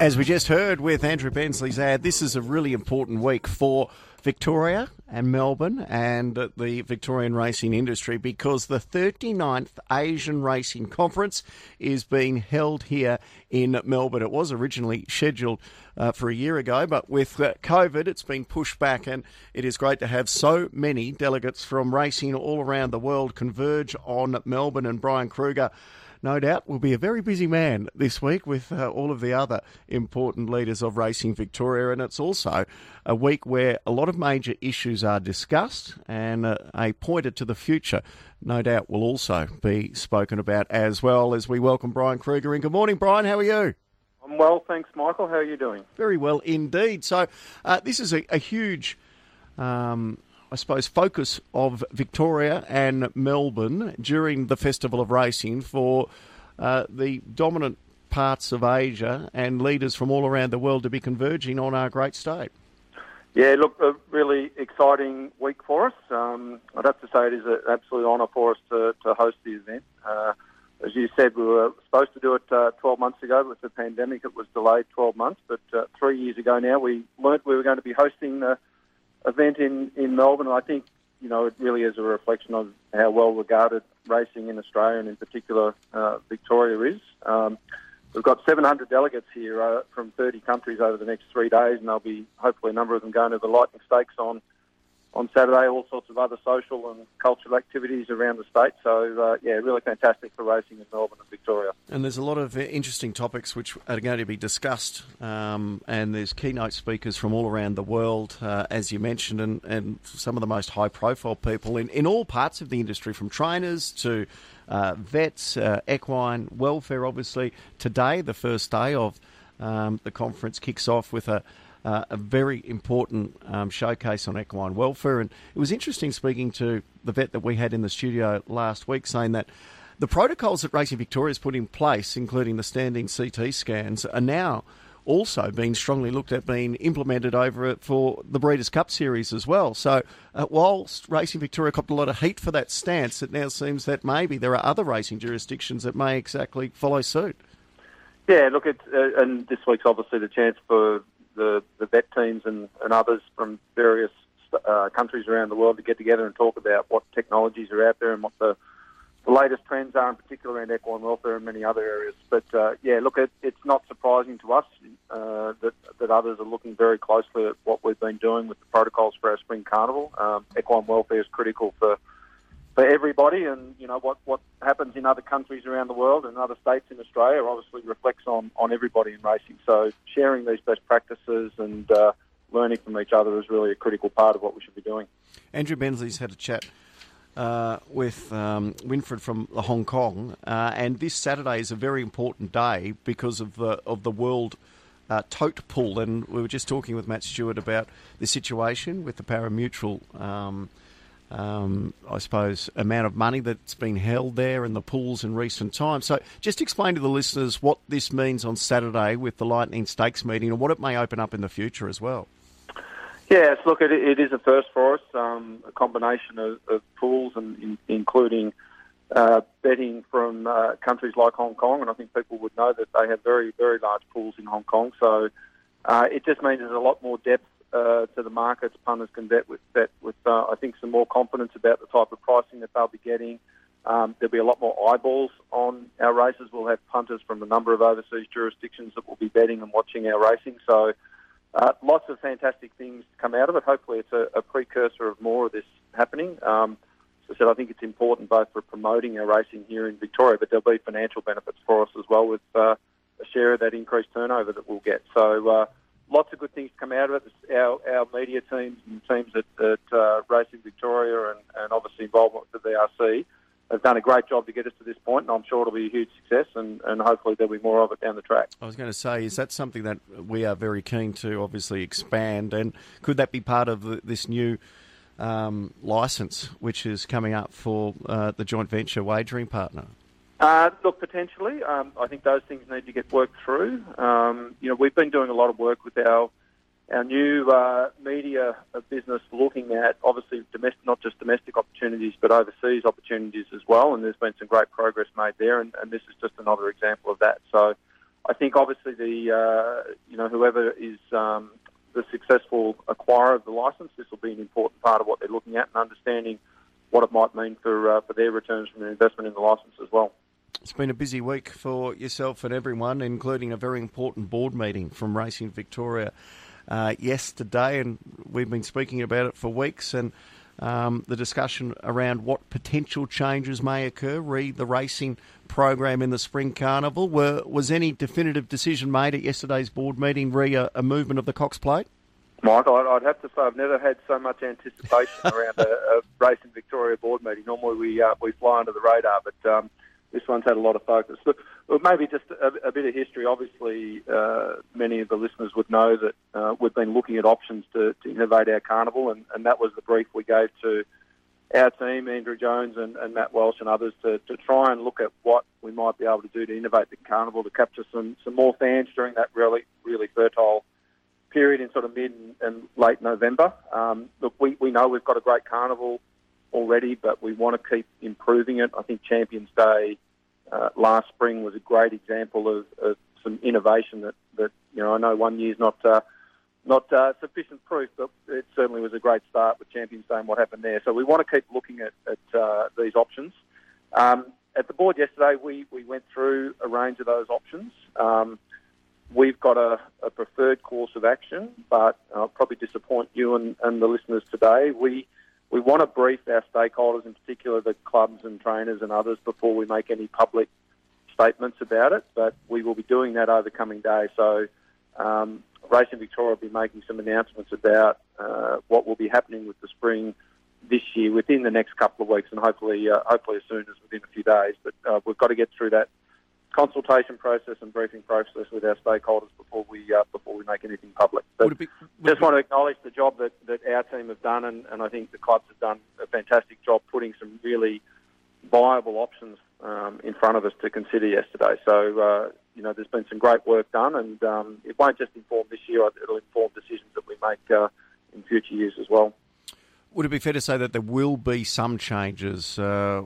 As we just heard with Andrew Bensley's ad, this is a really important week for Victoria and Melbourne and the Victorian racing industry because the 39th Asian Racing Conference is being held here in Melbourne. It was originally scheduled uh, for a year ago, but with uh, COVID, it's been pushed back, and it is great to have so many delegates from racing all around the world converge on Melbourne and Brian Kruger no doubt will be a very busy man this week with uh, all of the other important leaders of Racing Victoria. And it's also a week where a lot of major issues are discussed and uh, a pointer to the future, no doubt, will also be spoken about as well as we welcome Brian Kruger in. Good morning, Brian. How are you? I'm well, thanks, Michael. How are you doing? Very well indeed. So, uh, this is a, a huge um, I suppose, focus of Victoria and Melbourne during the Festival of Racing for uh, the dominant parts of Asia and leaders from all around the world to be converging on our great state. Yeah, look, a really exciting week for us. Um, I'd have to say it is an absolute honour for us to, to host the event. Uh, as you said, we were supposed to do it uh, 12 months ago, with the pandemic it was delayed 12 months. But uh, three years ago now, we learnt we were going to be hosting the event in, in Melbourne. I think, you know, it really is a reflection of how well regarded racing in Australia and in particular uh, Victoria is. Um, we've got 700 delegates here uh, from 30 countries over the next three days, and there'll be hopefully a number of them going to the Lightning Stakes on on Saturday, all sorts of other social and cultural activities around the state. So, uh, yeah, really fantastic for racing in Melbourne and Victoria. And there's a lot of uh, interesting topics which are going to be discussed, um, and there's keynote speakers from all around the world, uh, as you mentioned, and, and some of the most high profile people in, in all parts of the industry, from trainers to uh, vets, uh, equine, welfare, obviously. Today, the first day of um, the conference, kicks off with a uh, a very important um, showcase on equine welfare. And it was interesting speaking to the vet that we had in the studio last week saying that the protocols that Racing Victoria has put in place, including the standing CT scans, are now also being strongly looked at being implemented over for the Breeders' Cup Series as well. So, uh, whilst Racing Victoria copped a lot of heat for that stance, it now seems that maybe there are other racing jurisdictions that may exactly follow suit. Yeah, look, uh, and this week's obviously the chance for the, the vet teams and, and others from various uh, countries around the world to get together and talk about what technologies are out there and what the, the latest trends are, in particular around equine welfare and many other areas. But uh, yeah, look, it, it's not surprising to us uh, that, that others are looking very closely at what we've been doing with the protocols for our spring carnival. Um, equine welfare is critical for for everybody. And you know what what happens in other countries around the world and other states in Australia obviously reflects on on everybody in racing. So sharing these best practices and uh, learning from each other is really a critical part of what we should be doing. Andrew Bensley's had a chat. Uh, with um, Winfried from Hong Kong, uh, and this Saturday is a very important day because of the of the world uh, tote pool. And we were just talking with Matt Stewart about the situation with the parimutuel um, um, I suppose, amount of money that's been held there in the pools in recent times. So, just explain to the listeners what this means on Saturday with the Lightning Stakes meeting and what it may open up in the future as well. Yes, look, it, it is a first for us. Um, a combination of, of pools and in, including uh, betting from uh, countries like Hong Kong, and I think people would know that they have very, very large pools in Hong Kong. So uh, it just means there's a lot more depth uh, to the markets. Punters can bet with, bet with uh, I think, some more confidence about the type of pricing that they'll be getting. Um, there'll be a lot more eyeballs on our races. We'll have punters from a number of overseas jurisdictions that will be betting and watching our racing. So, uh, lots of fantastic things come out of it. Hopefully, it's a, a precursor of more of this happening. Um, as I said, I think it's important both for promoting our racing here in Victoria, but there'll be financial benefits for us as well with uh, a share of that increased turnover that we'll get. So, uh, lots of good things come out of it. Our, our media teams and teams at, at uh, Racing Victoria and, and obviously involvement with the VRC have done a great job to get us to this point, and I'm sure it'll be a huge success, and, and hopefully there'll be more of it down the track. I was going to say, is that something that we are very keen to obviously expand, and could that be part of this new um, license which is coming up for uh, the joint venture wagering partner? Uh, look, potentially. Um, I think those things need to get worked through. Um, you know, we've been doing a lot of work with our our new uh, media business, looking at obviously domestic, not just domestic opportunities, but overseas opportunities as well. And there's been some great progress made there, and, and this is just another example of that. So, I think obviously the uh, you know whoever is um, the successful acquirer of the license, this will be an important part of what they're looking at and understanding what it might mean for uh, for their returns from their investment in the license as well. It's been a busy week for yourself and everyone, including a very important board meeting from Racing Victoria uh, yesterday, and we've been speaking about it for weeks. And um, the discussion around what potential changes may occur, re the racing program in the Spring Carnival. Were, was any definitive decision made at yesterday's board meeting re a, a movement of the Cox Plate? Michael, I'd have to say I've never had so much anticipation around a, a Racing Victoria board meeting. Normally we uh, we fly under the radar, but um, this one's had a lot of focus. Look, maybe just a, a, bit of history. Obviously, uh, many of the listeners would know that uh, we've been looking at options to, to innovate our carnival, and, and, that was the brief we gave to our team, Andrew Jones and, and, Matt Welsh and others, to, to try and look at what we might be able to do to innovate the carnival to capture some, some more fans during that really really fertile period in sort of mid and, and late November. Um, look, we, we know we've got a great carnival already, but we want to keep improving it. I think Champions Day uh, last spring was a great example of, of, some innovation that, that you know I know one year's not uh, not uh, sufficient proof, but it certainly was a great start with Champions Day and what happened there. So we want to keep looking at, at uh, these options. Um, at the board yesterday, we, we went through a range of those options. Um, we've got a, a, preferred course of action, but I'll probably disappoint you and, and the listeners today. We we want to brief our stakeholders, in particular the clubs and trainers and others, before we make any public statements about it. But we will be doing that over the coming days. So, um, Racing Victoria will be making some announcements about uh, what will be happening with the spring this year within the next couple of weeks, and hopefully, uh, hopefully as soon as within a few days. But uh, we've got to get through that consultation process and briefing process with our stakeholders before we uh, before we make anything public. But be, just want to acknowledge the job that, that our team have done, and, and I think the clubs have done a fantastic job putting some really viable options um, in front of us to consider yesterday. So uh, you know, there's been some great work done, and um, it won't just inform this year; it'll inform decisions that we make uh, in future years as well. Would it be fair to say that there will be some changes? Uh,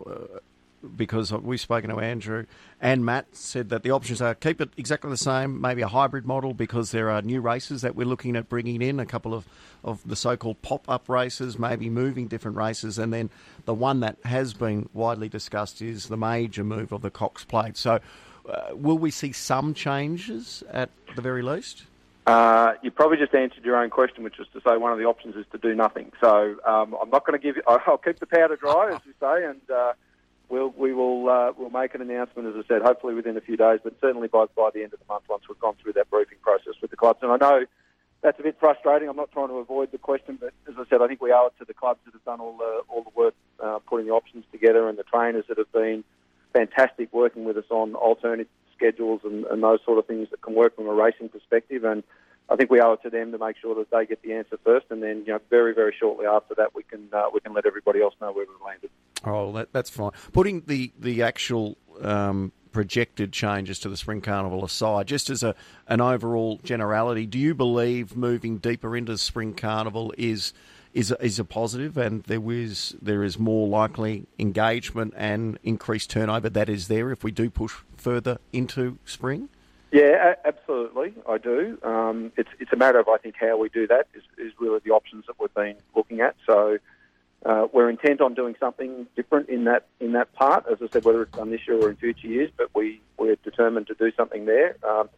because we've spoken to Andrew and Matt said that the options are keep it exactly the same, maybe a hybrid model because there are new races that we're looking at bringing in, a couple of, of the so-called pop-up races, maybe moving different races, and then the one that has been widely discussed is the major move of the Cox Plate. So, uh, will we see some changes at the very least? Uh, you probably just answered your own question, which was to say one of the options is to do nothing. So um, I'm not going to give. You, I'll keep the powder dry, as you say, and. Uh, we'll we will uh, we'll make an announcement, as I said, hopefully within a few days, but certainly by by the end of the month once we've gone through that briefing process with the clubs. And I know that's a bit frustrating. I'm not trying to avoid the question, but as I said, I think we owe it to the clubs that have done all the all the work uh, putting the options together, and the trainers that have been fantastic working with us on alternate schedules and, and those sort of things that can work from a racing perspective. And I think we owe it to them to make sure that they get the answer first, and then you know very very shortly after that we can uh, we can let everybody else know where we've landed. Oh, that, that's fine. Putting the the actual um, projected changes to the Spring Carnival aside, just as a an overall generality, do you believe moving deeper into the Spring Carnival is is is a positive, and there is there is more likely engagement and increased turnover that is there if we do push further into spring? Yeah, absolutely, I do. Um, it's it's a matter of I think how we do that is, is really the options that we've been looking at. So uh, we're intent on doing something different in that in that part, as I said, whether it's done this year or in future years. But we we're determined to do something there. Um,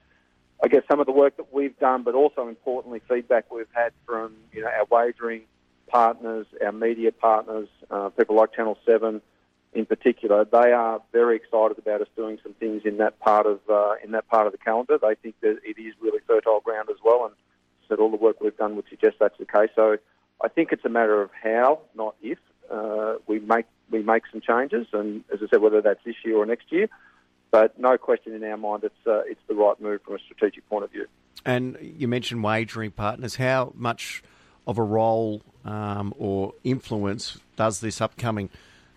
I guess some of the work that we've done, but also importantly, feedback we've had from you know our wagering partners, our media partners, uh, people like Channel Seven, in particular, they are very excited about us doing some things in that part of uh, in that part of the calendar. They think that it is really fertile ground as well, and said all the work we've done would suggest that's the case. So I think it's a matter of how, not if, uh, we make we make some changes, and as I said, whether that's this year or next year. But no question in our mind, it's uh, it's the right move from a strategic point of view. And you mentioned wagering partners. How much of a role um, or influence does this upcoming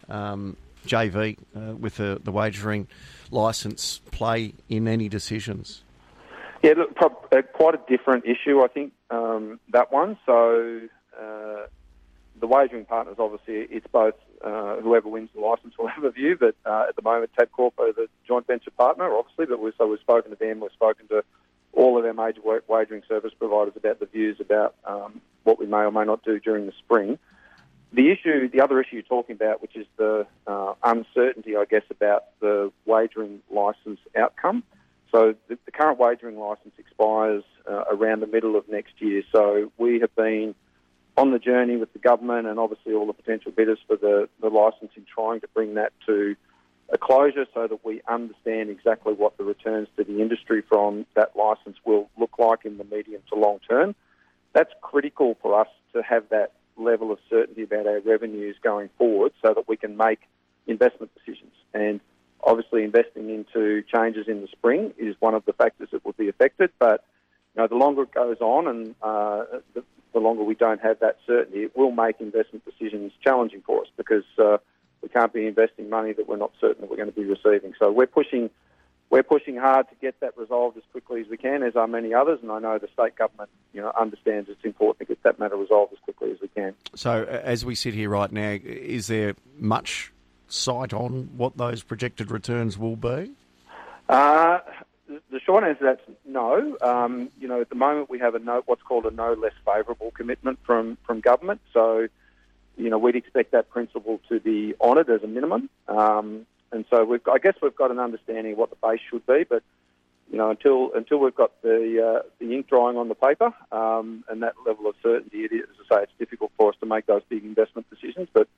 um, JV uh, with the, the wagering license play in any decisions? Yeah, look, prob- uh, quite a different issue, I think, um, that one. So the wagering partners, obviously, it's both uh, whoever wins the licence will have a view, but uh, at the moment, Tabcorp are the joint venture partner, obviously, but we've, so we've spoken to them, we've spoken to all of our major wagering service providers about the views about um, what we may or may not do during the spring. The issue, the other issue you're talking about, which is the uh, uncertainty, I guess, about the wagering licence outcome. So the, the current wagering licence expires uh, around the middle of next year. So we have been on the journey with the government and obviously all the potential bidders for the, the licensing, trying to bring that to a closure so that we understand exactly what the returns to the industry from that licence will look like in the medium to long term. That's critical for us to have that level of certainty about our revenues going forward so that we can make investment decisions. And obviously, investing into changes in the spring is one of the factors that will be affected. But you know, the longer it goes on and uh, the, the, longer we don't have that certainty, it will make investment decisions challenging for us because uh, we can't be investing money that we're not certain that we're going to be receiving. So we're pushing we're pushing hard to get that resolved as quickly as we can, as are many others, and I know the state government, you know, understands it's important to get that matter resolved as quickly as we can. So, as we sit here right now, is there much sight on what those projected returns will be? Uh, the short answer to that's no. Um, you know, at the moment we have a no, what's called a no less favourable commitment from from government. So, you know, we'd expect that principle to be honoured as a minimum. Um, and so we've, I guess we've got an understanding of what the base should be, but you know, until until we've got the uh, the ink drying on the paper um, and that level of certainty, it is, as I say, it's difficult for us to make those big investment decisions. But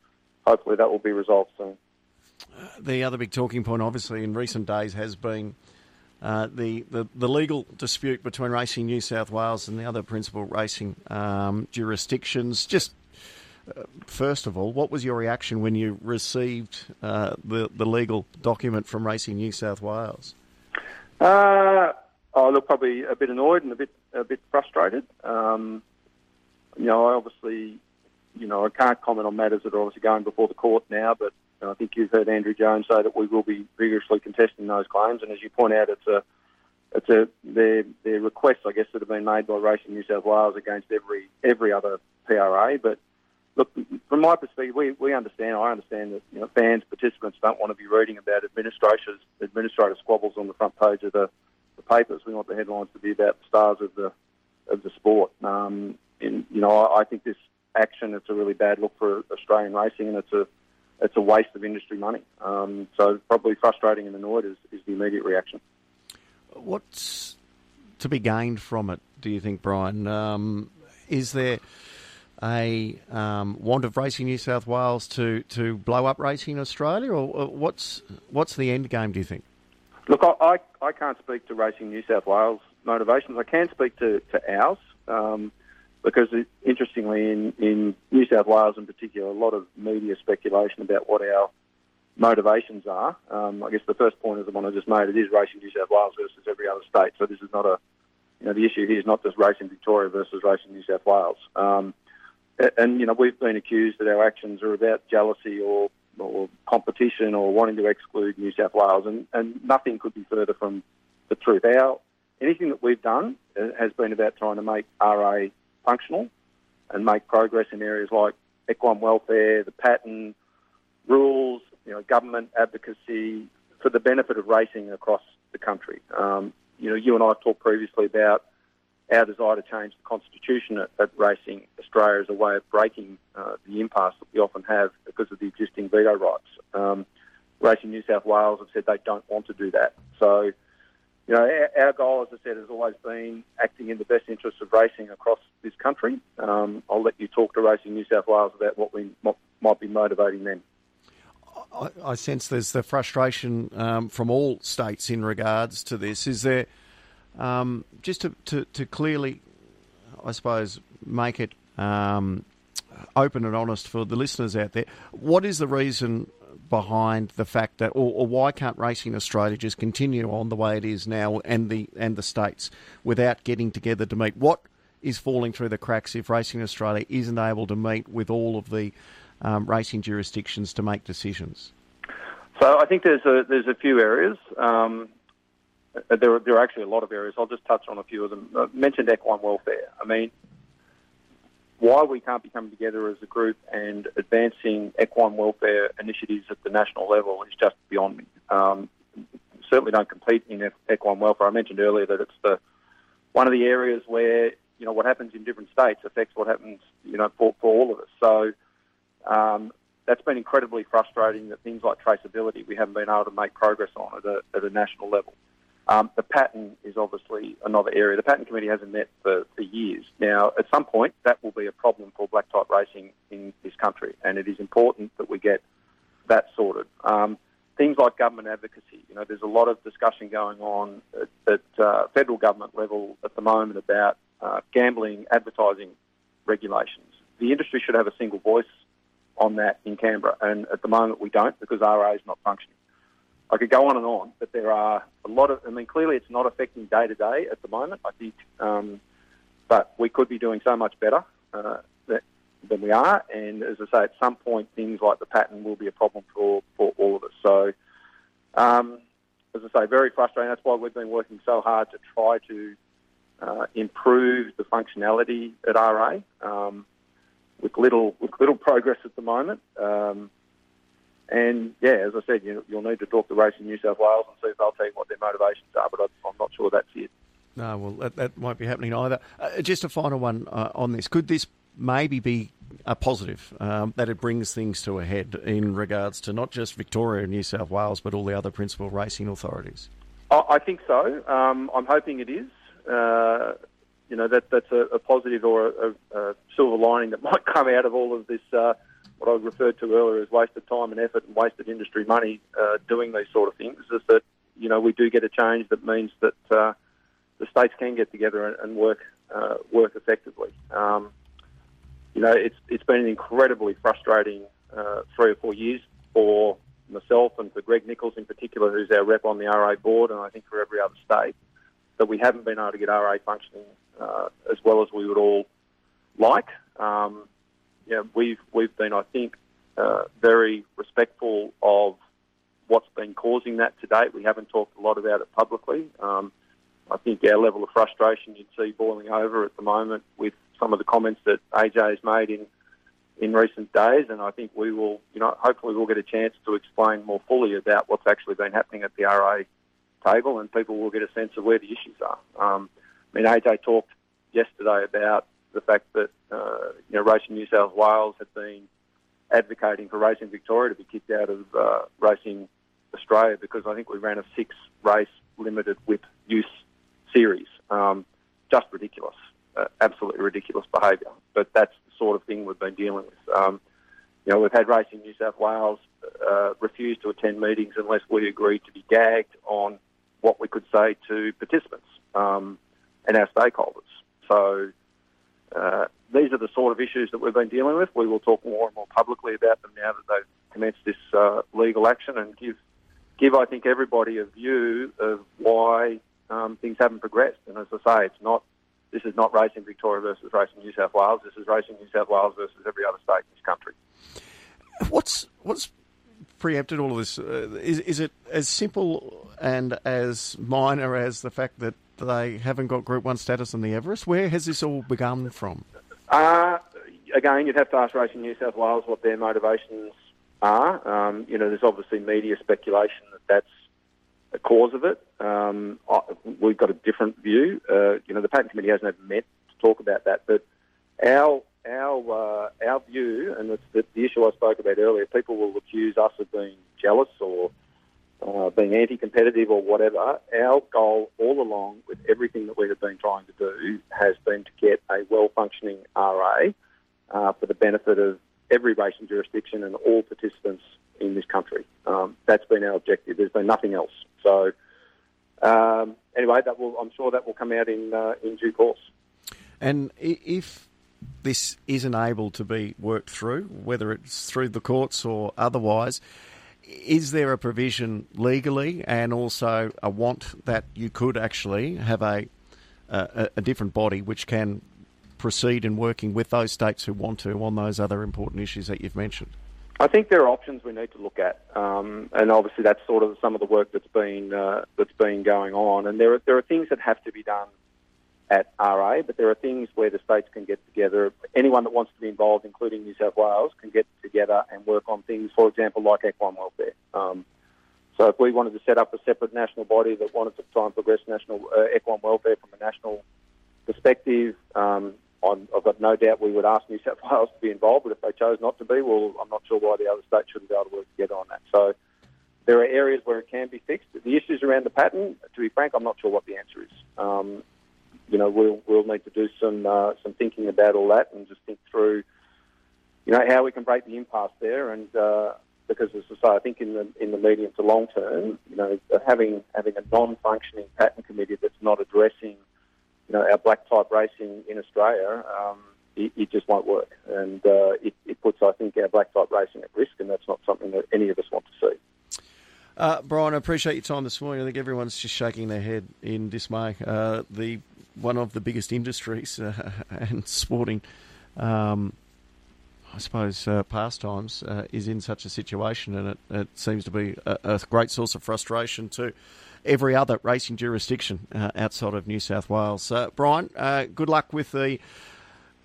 hopefully, that will be resolved soon. The other big talking point, obviously, in recent days has been uh, the, the, the legal dispute between Racing New South Wales and the other principal racing um, jurisdictions. Just first of all, what was your reaction when you received uh, the, the legal document from Racing New South Wales? Uh, oh, look, probably a bit annoyed and a bit a bit frustrated. Um, you know, I obviously, you know, I can't comment on matters that are obviously going before the court now, but I think you've heard Andrew Jones say that we will be vigorously contesting those claims, and as you point out, it's a it's a their their requests, I guess, that have been made by Racing New South Wales against every every other PRA, but look, from my perspective, we, we understand. I understand that you know, fans, participants don't want to be reading about administrators administrative squabbles on the front page of the, the papers. We want the headlines to be about the stars of the of the sport. Um, and you know, I, I think this action it's a really bad look for Australian racing, and it's a it's a waste of industry money. Um, so probably frustrating and annoyed is, is the immediate reaction. What's to be gained from it? Do you think, Brian? Um, is there a um, want of Racing New South Wales to, to blow up racing in Australia, or what's what's the end game? Do you think? Look, I, I, I can't speak to Racing New South Wales motivations. I can speak to, to ours um, because, it, interestingly, in, in New South Wales in particular, a lot of media speculation about what our motivations are. Um, I guess the first point is the one I just made. It is Racing New South Wales versus every other state. So this is not a, you know, the issue here is not just Racing Victoria versus Racing New South Wales. Um, and you know we've been accused that our actions are about jealousy or or competition or wanting to exclude New South Wales, and, and nothing could be further from the truth. Our anything that we've done has been about trying to make RA functional and make progress in areas like equine welfare, the pattern, rules, you know, government advocacy for the benefit of racing across the country. Um, you know, you and I have talked previously about our desire to change the constitution at, at Racing Australia as a way of breaking uh, the impasse that we often have because of the existing veto rights. Um, Racing New South Wales have said they don't want to do that. So, you know, our, goal, as I said, has always been acting in the best interests of racing across this country. Um, I'll let you talk to Racing New South Wales about what we might be motivating them. I, I sense there's the frustration um, from all states in regards to this. Is there um, just to, to, to, clearly, I suppose, make it um, open and honest for the listeners out there, what is the reason behind the fact that, or, or, why can't Racing Australia just continue on the way it is now, and the and the states without getting together to meet? What is falling through the cracks if Racing Australia isn't able to meet with all of the um, racing jurisdictions to make decisions? So I think there's a there's a few areas. Um, uh, there, are, there are actually a lot of areas. I'll just touch on a few of them. I mentioned equine welfare. I mean, why we can't be coming together as a group and advancing equine welfare initiatives at the national level is just beyond me. Um, certainly don't compete in equine welfare. I mentioned earlier that it's the one of the areas where you know what happens in different states affects what happens you know for, for all of us. So um, that's been incredibly frustrating. That things like traceability we haven't been able to make progress on at a, at a national level. Um, the pattern is obviously another area. The pattern committee hasn't met for, for years. Now, at some point, that will be a problem for black type racing in this country, and it is important that we get that sorted. Um, things like government advocacy. You know, there's a lot of discussion going on at, at uh, federal government level at the moment about uh, gambling advertising regulations. The industry should have a single voice on that in Canberra, and at the moment we don't because RA is not functioning. I could go on and on, but there are a lot of. I mean, clearly it's not affecting day to day at the moment. I think, um, but we could be doing so much better uh, that, than we are. And as I say, at some point, things like the pattern will be a problem for for all of us. So, um, as I say, very frustrating. That's why we've been working so hard to try to uh, improve the functionality at RA. Um, with little with little progress at the moment. Um, and yeah, as I said, you, will need to talk to Racing New South Wales and see if they'll tell you what their motivations are. But I'm not sure that's it. No, well, that, that won't be happening either. Uh, just a final one uh, on this: Could this maybe be a positive um, that it brings things to a head in regards to not just Victoria and New South Wales, but all the other principal racing authorities? I, I think so. Um, I'm hoping it is. Uh, you know that that's a, a positive or a, a, silver lining that might come out of all of this. What I referred to earlier as wasted time and effort and wasted industry money uh, doing these sort of things is that you know we do get a change that means that uh, the states can get together and, and work uh, work effectively. Um, you know, it's it's been an incredibly frustrating uh, three or four years for myself and for Greg Nichols in particular, who's our rep on the RA board, and I think for every other state, that we haven't been able to get RA functioning uh, as well as we would all like. Um, yeah, we've we've been, I think, uh, very respectful of what's been causing that to date. We haven't talked a lot about it publicly. Um, I think our level of frustration you'd see boiling over at the moment with some of the comments that AJ has made in in recent days, and I think we will, you know, hopefully we'll get a chance to explain more fully about what's actually been happening at the RA table, and people will get a sense of where the issues are. Um, I mean, AJ talked yesterday about the fact that uh, you know Racing New South Wales had been advocating for Racing Victoria to be kicked out of uh, Racing Australia because I think we ran a six race limited whip use series. Um, just ridiculous, uh, absolutely ridiculous behaviour. But that's the sort of thing we've been dealing with. Um, you know, we've had Racing New South Wales uh, refuse to attend meetings unless we agreed to be gagged on what we could say to participants um, and our stakeholders. So uh, these are the sort of issues that we've been dealing with. We will talk more and more publicly about them now that they've commenced this uh, legal action and give, give I think everybody a view of why um, things haven't progressed. And as I say, it's not this is not Racing Victoria versus Racing New South Wales. This is Racing New South Wales versus every other state in this country. What's what's preempted all of this? Uh, is is it as simple and as minor as the fact that they haven't got Group 1 status on the Everest? Where has this all begun from? Uh, again, you'd have to ask Racing New South Wales what their motivations are. Um, you know, there's obviously media speculation that that's the cause of it. Um, we've got a different view. Uh, you know, the pattern committee hasn't met to talk about that, but our our uh, our view, and it's the, the issue I spoke about earlier, people will accuse us of being jealous or uh, being anti-competitive or whatever, our goal all along with everything that we have been trying to do has been to get a well-functioning RA uh, for the benefit of every racing jurisdiction and all participants in this country. Um, that's been our objective. There's been nothing else. So um, anyway, that will, I'm sure that will come out in uh, in due course. And if this isn't able to be worked through, whether it's through the courts or otherwise, is there a provision legally and also a want that you could actually have a, a, a different body which can proceed in working with those states who want to on those other important issues that you've mentioned? I think there are options we need to look at, um, and obviously that's sort of some of the work that's been uh, that's been going on. And there are there are things that have to be done at RA, but there are things where the states can get together. Anyone that wants to be involved, including New South Wales, can get together and work on things, for example, like equine welfare. Um, so if we wanted to set up a separate national body that wanted to try and progress national uh, equine welfare from a national perspective, um, I've got no doubt we would ask New South Wales to be involved, but if they chose not to be, well, I'm not sure why the other states shouldn't be able to work together on that. So there are areas where it can be fixed. The issues around the pattern, to be frank, I'm not sure what the answer is. Um, you know, we'll, we'll need to do some uh, some thinking about all that and just think through, you know, how we can break the impasse there. And uh, because, as I say, I think in the in the medium to long term, you know, having having a non-functioning pattern committee that's not addressing, you know, our black type racing in Australia, um, it, it, just won't work. And uh, it, it puts, I think, our black type racing at risk, and that's not something that any of us want to see. Uh, Brian, I appreciate your time this morning. I think everyone's just shaking their head in dismay. Uh, the one of the biggest industries uh, and sporting, um, I suppose, uh, pastimes uh, is in such a situation, and it, it seems to be a, a, great source of frustration to every other racing jurisdiction uh, outside of New South Wales. Brian, good luck with the.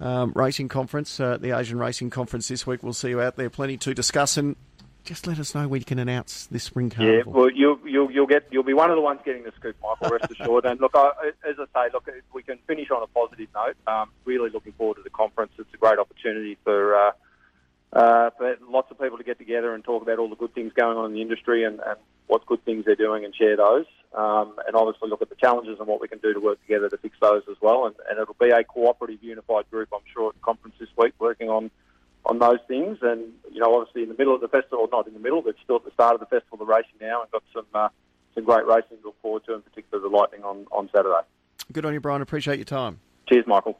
Um, racing conference, the Asian Racing Conference this week. We'll see you out there. Plenty to discuss, and just let us know when you can announce this spring carnival. Yeah, well, you, you, you'll get you'll be one of the ones getting the scoop, Michael. Rest assured. And look, I, as I say, look, we can finish on a positive note. Um, really looking forward to the conference. It's a great opportunity for uh, uh, for lots of people to get together and talk about all the good things going on in the industry and, and what good things they're doing and share those. Um, and obviously look at the challenges and what we can do to work together to fix those as well. And, and it'll be a cooperative, unified group, I'm sure, at the conference this week, working on on those things. And you know, obviously in the middle of the festival, not in the middle, but still at the start of the festival, the racing now, and got some uh, some great racing to look forward to, in particular the Lightning on on Saturday. Good on you, Brian. Appreciate your time. Cheers, Michael.